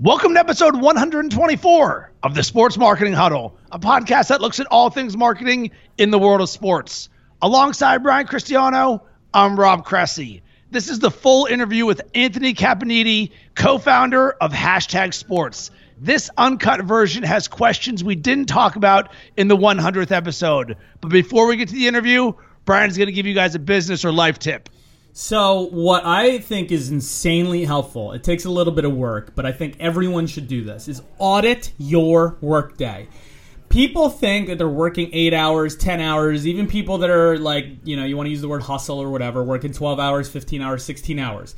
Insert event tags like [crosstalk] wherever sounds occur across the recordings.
Welcome to episode 124 of the Sports Marketing Huddle, a podcast that looks at all things marketing in the world of sports. Alongside Brian Cristiano, I'm Rob Cressy. This is the full interview with Anthony Caponiti, co founder of Hashtag Sports. This uncut version has questions we didn't talk about in the 100th episode. But before we get to the interview, Brian's going to give you guys a business or life tip. So, what I think is insanely helpful, it takes a little bit of work, but I think everyone should do this, is audit your workday. People think that they're working eight hours, 10 hours, even people that are like, you know, you want to use the word hustle or whatever, working 12 hours, 15 hours, 16 hours.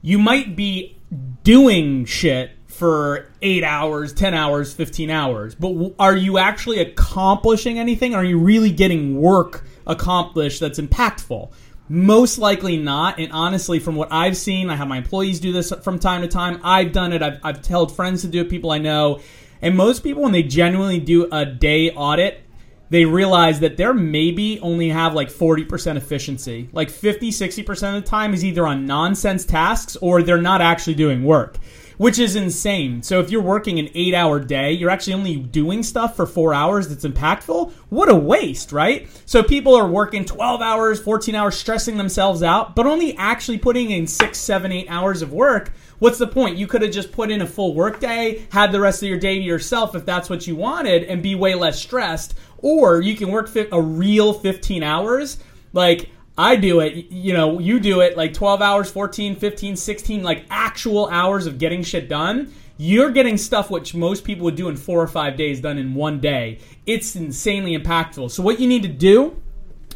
You might be doing shit for eight hours, 10 hours, 15 hours, but are you actually accomplishing anything? Are you really getting work accomplished that's impactful? Most likely not. And honestly, from what I've seen, I have my employees do this from time to time. I've done it. I've, I've told friends to do it, people I know. And most people, when they genuinely do a day audit, they realize that they're maybe only have like 40% efficiency. Like 50, 60% of the time is either on nonsense tasks or they're not actually doing work which is insane. So if you're working an eight hour day, you're actually only doing stuff for four hours that's impactful. What a waste, right? So people are working 12 hours, 14 hours, stressing themselves out, but only actually putting in six, seven, eight hours of work. What's the point? You could have just put in a full work day, had the rest of your day to yourself if that's what you wanted, and be way less stressed. Or you can work a real 15 hours. Like, I do it, you know, you do it like 12 hours, 14, 15, 16, like actual hours of getting shit done. You're getting stuff which most people would do in four or five days done in one day. It's insanely impactful. So, what you need to do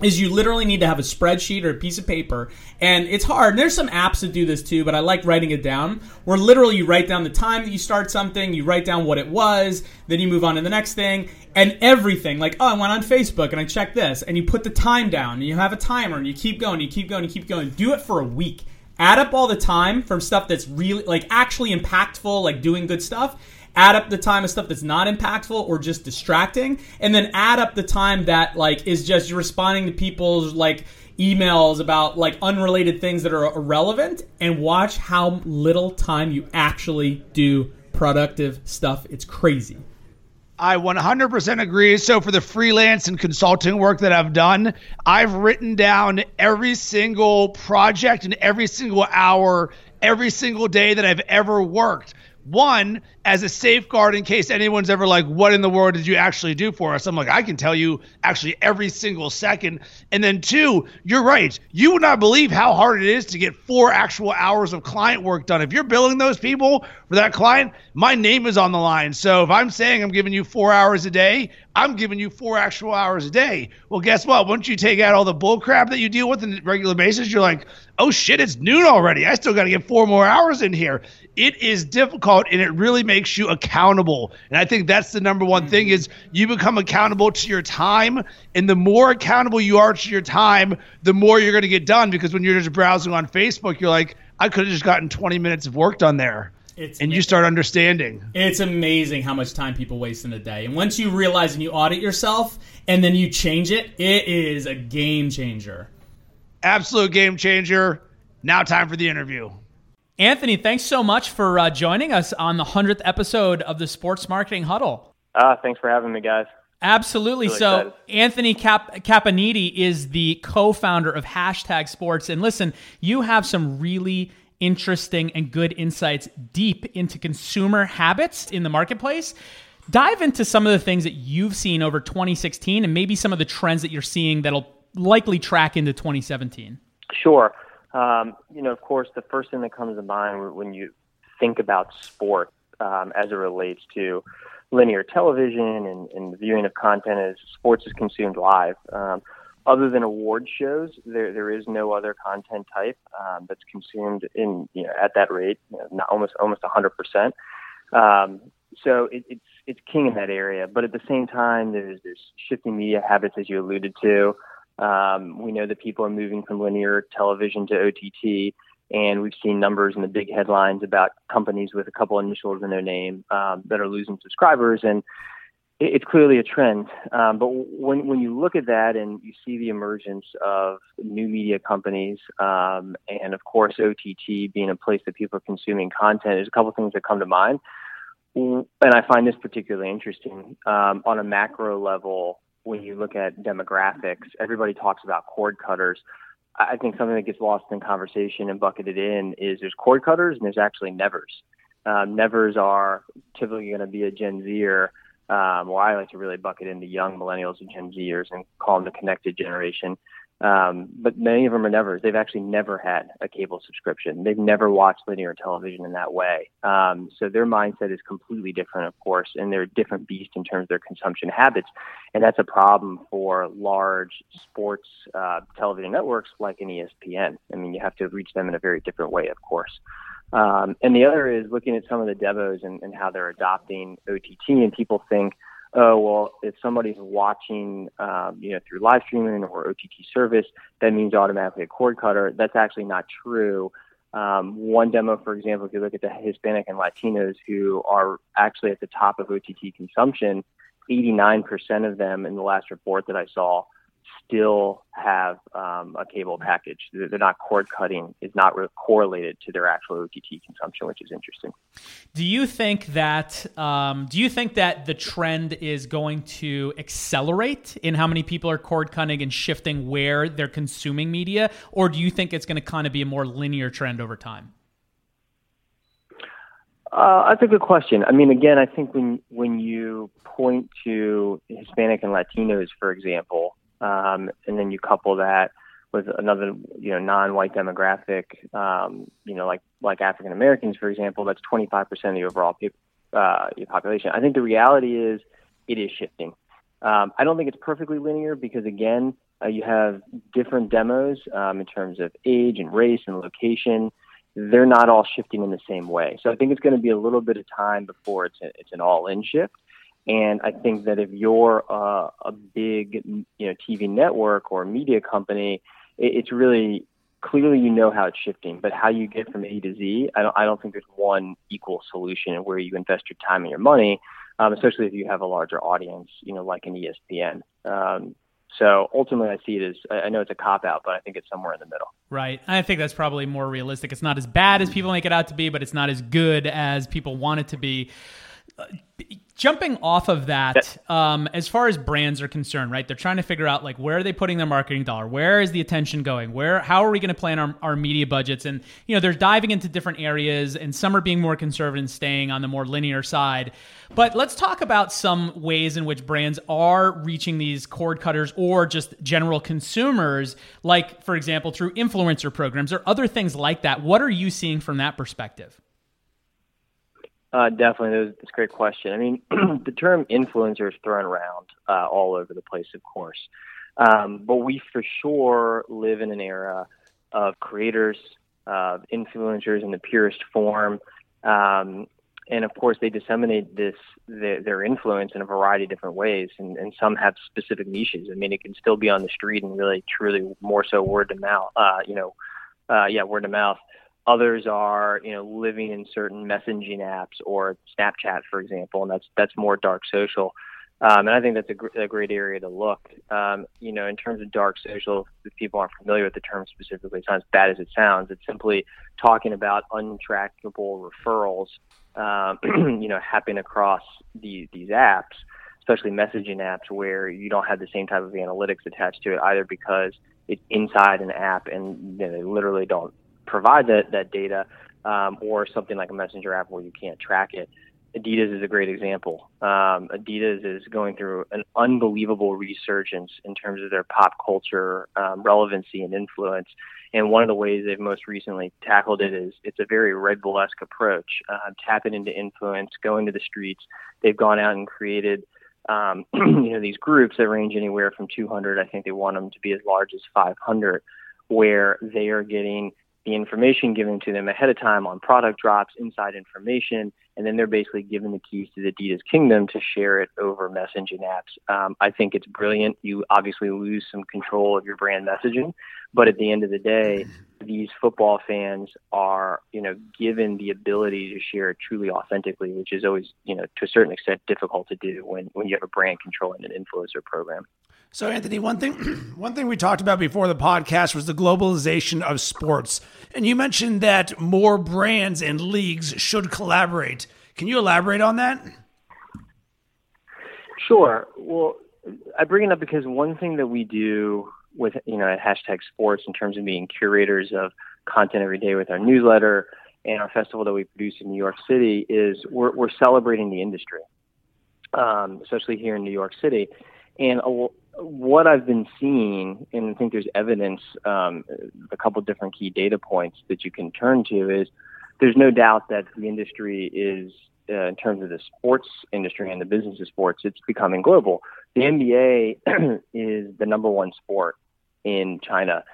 is you literally need to have a spreadsheet or a piece of paper and it's hard. There's some apps that do this too but i like writing it down where literally you write down the time that you start something you write down what it was then you move on to the next thing and everything. Like oh i went on facebook and i checked this and you put the time down and you have a timer and you keep going you keep going you keep going. Do it for a week. Add up all the time from stuff that's really like actually impactful like doing good stuff add up the time of stuff that's not impactful or just distracting, and then add up the time that like is just responding to people's like emails about like unrelated things that are irrelevant, and watch how little time you actually do productive stuff. It's crazy. I 100% agree. So, for the freelance and consulting work that I've done, I've written down every single project and every single hour, every single day that I've ever worked. One, as a safeguard in case anyone's ever like, what in the world did you actually do for us? I'm like, I can tell you actually every single second. And then two, you're right. You would not believe how hard it is to get four actual hours of client work done. If you're billing those people for that client, my name is on the line. So if I'm saying I'm giving you four hours a day, I'm giving you four actual hours a day. Well, guess what? Once you take out all the bull crap that you deal with on a regular basis, you're like, oh shit, it's noon already. I still got to get four more hours in here. It is difficult and it really makes makes you accountable. And I think that's the number one thing is you become accountable to your time. And the more accountable you are to your time, the more you're going to get done. Because when you're just browsing on Facebook, you're like, I could have just gotten 20 minutes of work done there. It's, and you start understanding. It's amazing how much time people waste in a day. And once you realize and you audit yourself and then you change it, it is a game changer. Absolute game changer. Now, time for the interview. Anthony, thanks so much for uh, joining us on the 100th episode of the Sports Marketing Huddle. Uh, thanks for having me, guys. Absolutely. Really so, excited. Anthony Cap- Caponiti is the co founder of Hashtag Sports. And listen, you have some really interesting and good insights deep into consumer habits in the marketplace. Dive into some of the things that you've seen over 2016 and maybe some of the trends that you're seeing that'll likely track into 2017. Sure. Um, you know, of course, the first thing that comes to mind when you think about sport um, as it relates to linear television and, and viewing of content is sports is consumed live. Um, other than award shows, there there is no other content type um, that's consumed in you know at that rate, you know, not almost almost 100 percent. Um, so it, it's it's king in that area. But at the same time, there's there's shifting media habits as you alluded to. Um, we know that people are moving from linear television to OTT, and we've seen numbers in the big headlines about companies with a couple initials in their name um, that are losing subscribers, and it, it's clearly a trend. Um, but when when you look at that and you see the emergence of new media companies, um, and of course OTT being a place that people are consuming content, there's a couple things that come to mind. and I find this particularly interesting um, on a macro level. When you look at demographics, everybody talks about cord cutters. I think something that gets lost in conversation and bucketed in is there's cord cutters and there's actually nevers. Um, nevers are typically going to be a Gen Zer, um, or I like to really bucket in the young millennials and Gen Zers and call them the connected generation. Um, but many of them are never. They've actually never had a cable subscription. They've never watched linear television in that way. Um, so their mindset is completely different, of course, and they're a different beast in terms of their consumption habits. And that's a problem for large sports uh, television networks like an ESPN. I mean, you have to reach them in a very different way, of course. Um, and the other is looking at some of the demos and, and how they're adopting OTT, and people think oh well if somebody's watching um, you know through live streaming or ott service that means automatically a cord cutter. That's actually not true. Um, one demo for example if you look at the hispanic and latinos who are actually at the top of ott consumption 89% of them in the last report that i saw still have um, a cable package. They're not cord cutting is not re- correlated to their actual OTT consumption, which is interesting. Do you think that um, do you think that the trend is going to accelerate in how many people are cord cutting and shifting where they're consuming media, or do you think it's going to kind of be a more linear trend over time? Uh, that's a good question. I mean, again, I think when when you point to Hispanic and Latinos, for example, um, and then you couple that with another, you know, non-white demographic, um, you know, like like African Americans, for example, that's 25% of the overall uh, population. I think the reality is it is shifting. Um, I don't think it's perfectly linear because again, uh, you have different demos um, in terms of age and race and location. They're not all shifting in the same way. So I think it's going to be a little bit of time before it's a, it's an all-in shift. And I think that if you're uh, a big, you know, TV network or media company, it, it's really clearly you know how it's shifting. But how you get from A to Z, I don't, I don't think there's one equal solution where you invest your time and your money, um, especially if you have a larger audience, you know, like an ESPN. Um, so ultimately, I see it as I know it's a cop out, but I think it's somewhere in the middle. Right. I think that's probably more realistic. It's not as bad as people make it out to be, but it's not as good as people want it to be. Jumping off of that um, as far as brands are concerned right they're trying to figure out like where are they putting their marketing dollar? Where is the attention going? Where how are we going to plan our, our media budgets? And you know they're diving into different areas and some are being more conservative and staying on the more linear side. But let's talk about some ways in which brands are reaching these cord cutters or just general consumers like for example through influencer programs or other things like that. What are you seeing from that perspective uh, definitely, that's a great question. I mean, [clears throat] the term influencer is thrown around uh, all over the place, of course, um, but we for sure live in an era of creators, uh, influencers in the purest form, um, and of course, they disseminate this their, their, influence in a variety of different ways, and, and some have specific niches. I mean, it can still be on the street and really, truly, more so word to mouth. Uh, you know, uh, yeah, word of mouth. Others are, you know, living in certain messaging apps or Snapchat, for example, and that's that's more dark social. Um, and I think that's a, gr- a great area to look. Um, you know, in terms of dark social, if people aren't familiar with the term specifically, it's not as bad as it sounds. It's simply talking about untrackable referrals, um, [clears throat] you know, happening across the, these apps, especially messaging apps where you don't have the same type of analytics attached to it, either because it's inside an app and you know, they literally don't provide that, that data, um, or something like a messenger app where you can't track it. Adidas is a great example. Um, Adidas is going through an unbelievable resurgence in terms of their pop culture um, relevancy and influence. And one of the ways they've most recently tackled it is it's a very Red Bull esque approach, uh, tapping into influence, going to the streets. They've gone out and created um, [clears throat] you know these groups that range anywhere from 200. I think they want them to be as large as 500, where they are getting the information given to them ahead of time on product drops, inside information, and then they're basically given the keys to the Adidas kingdom to share it over messaging apps. Um, I think it's brilliant. You obviously lose some control of your brand messaging, but at the end of the day, these football fans are, you know, given the ability to share it truly authentically, which is always, you know, to a certain extent difficult to do when, when you have a brand controlling an influencer program. So, Anthony, one thing, [clears throat] one thing we talked about before the podcast was the globalization of sports, and you mentioned that more brands and leagues should collaborate. Can you elaborate on that? Sure. Well, I bring it up because one thing that we do with you know at hashtag sports in terms of being curators of content every day with our newsletter and our festival that we produce in New York City is we're, we're celebrating the industry, um, especially here in New York City. And a, what I've been seeing, and I think there's evidence, um, a couple different key data points that you can turn to is there's no doubt that the industry is, uh, in terms of the sports industry and the business of sports, it's becoming global. The NBA [clears throat] is the number one sport in China.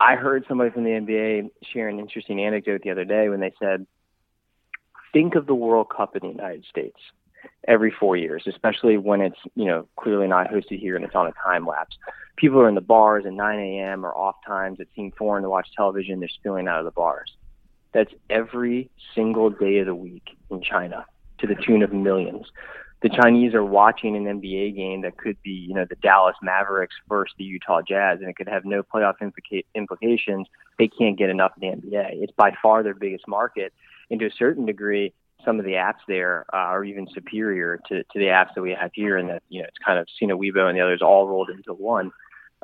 I heard somebody from the NBA share an interesting anecdote the other day when they said, think of the World Cup in the United States every four years, especially when it's, you know, clearly not hosted here and it's on a time lapse. People are in the bars at 9 a.m. or off times that seem foreign to watch television. They're spilling out of the bars. That's every single day of the week in China to the tune of millions. The Chinese are watching an NBA game that could be, you know, the Dallas Mavericks versus the Utah Jazz, and it could have no playoff implica- implications. They can't get enough of the NBA. It's by far their biggest market, and to a certain degree, some of the apps there uh, are even superior to, to the apps that we have here, and that you know it's kind of Sina Weibo and the others all rolled into one.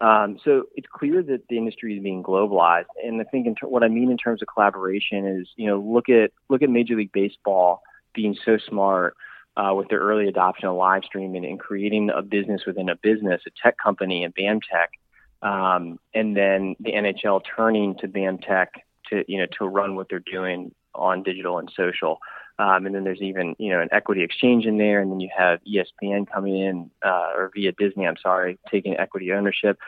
Um, so it's clear that the industry is being globalized, and I think ter- what I mean in terms of collaboration is you know look at look at Major League Baseball being so smart uh, with their early adoption of live streaming and creating a business within a business, a tech company, and BAMTech, um, and then the NHL turning to BAMTech to you know to run what they're doing on digital and social. Um, and then there's even, you know, an equity exchange in there. And then you have ESPN coming in, uh, or via Disney, I'm sorry, taking equity ownership.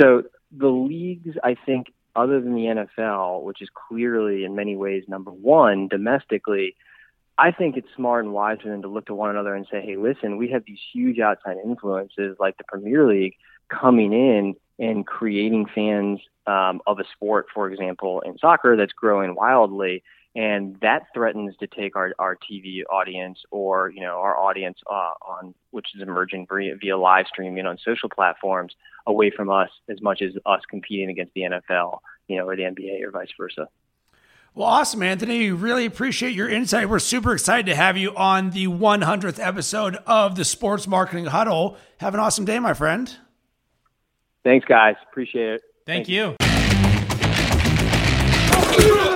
So the leagues, I think, other than the NFL, which is clearly in many ways number one domestically, I think it's smart and wise for them to look to one another and say, hey, listen, we have these huge outside influences like the Premier League coming in and creating fans um, of a sport, for example, in soccer that's growing wildly and that threatens to take our, our TV audience or you know our audience uh, on which is emerging via, via live streaming on social platforms away from us as much as us competing against the NFL, you know, or the NBA or vice versa. Well, awesome, Anthony. We really appreciate your insight. We're super excited to have you on the 100th episode of the Sports Marketing Huddle. Have an awesome day, my friend. Thanks, guys. Appreciate it. Thank, Thank you. you.